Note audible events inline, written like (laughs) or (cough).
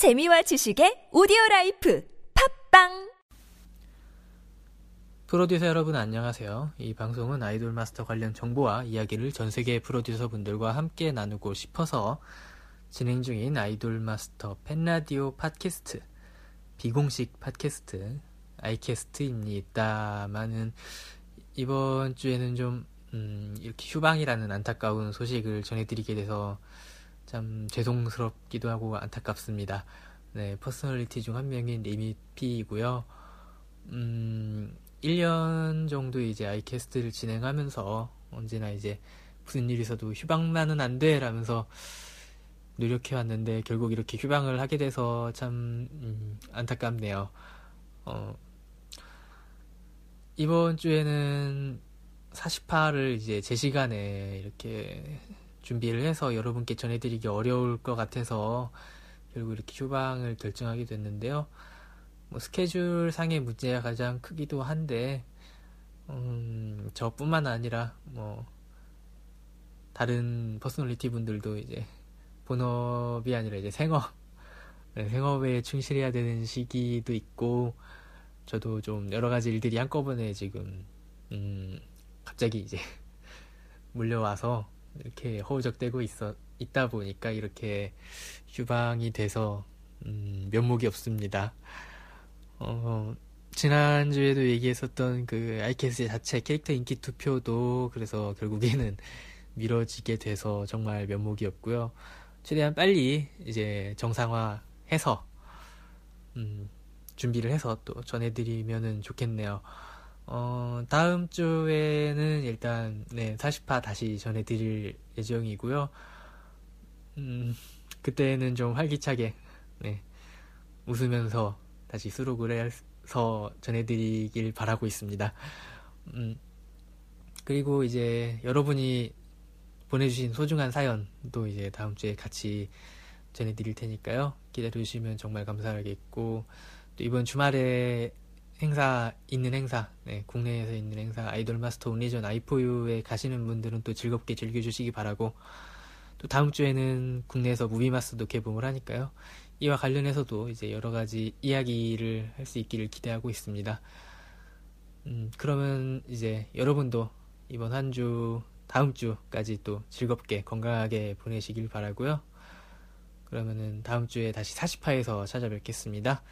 재미와 지식의 오디오 라이프 팟빵 프로듀서 여러분 안녕하세요. 이 방송은 아이돌 마스터 관련 정보와 이야기를 전 세계 프로듀서 분들과 함께 나누고 싶어서 진행 중인 아이돌 마스터 팬라디오 팟캐스트 비공식 팟캐스트 아이캐스트입니다만은 이번 주에는 좀 음, 이렇게 휴방이라는 안타까운 소식을 전해드리게 돼서 참 죄송스럽기도 하고 안타깝습니다. 네, personality 중 한 명인 리미 P이고요. 음, 1년 정도 이제 아이캐스트를 진행하면서 언제나 이제 무슨 일 있어도 휴방만은 안 돼! 라면서 노력해 왔는데 결국 이렇게 휴방을 하게 돼서 참 음, 안타깝네요. 어, 이번 주에는 40화를 이제 제 시간에 이렇게 준비를 해서 여러분께 전해드리기 어려울 것 같아서 결국 이렇게 휴방을 결정하게 됐는데요. 뭐 스케줄 상의 문제가 가장 크기도 한데, 음, 저뿐만 아니라 뭐 다른 personality 분들도 이제 본업이 아니라 이제 생업, (laughs) 네, 생업에 충실해야 되는 시기도 있고, 저도 좀 여러 가지 일들이 한꺼번에 지금, 음, 갑자기 이제 (laughs) 물려와서 이렇게 허우적대고 있어, 있다 보니까 이렇게 휴방이 돼서, 음, 면목이 없습니다. 어, 지난주에도 얘기했었던 그 아이캐스 자체 캐릭터 인기 투표도 그래서 결국에는 (laughs) 미뤄지게 돼서 정말 면목이 없고요. 최대한 빨리 이제 정상화해서 음, 준비를 해서 또 전해드리면은 좋겠네요. 어, 다음 주에는 일단 네, 40화 다시 전해드릴 예정이고요. 음, 그때는 좀 활기차게 네, 웃으면서 다시 수록을 해서 전해드리길 바라고 있습니다. 음, 그리고 이제 여러분이 보내주신 소중한 사연도 이제 다음 주에 같이 전해드릴 테니까요. 기다려주시면 정말 감사하겠고, 또 이번 주말에 행사, 있는 행사, 네, 국내에서 있는 행사, 아이돌 마스터 온리전 아이포유에 가시는 분들은 또 즐겁게 즐겨주시기 바라고, 또 다음 주에는 국내에서 무비마스도 개봉을 하니까요. 이와 관련해서도 이제 여러 가지 이야기를 할 수 있기를 기대하고 있습니다. 음, 그러면 이제 여러분도 이번 한 주, 다음 주까지 또 즐겁게 건강하게 보내시길 바라고요. 그러면은 다음 주에 다시 40화에서 찾아뵙겠습니다.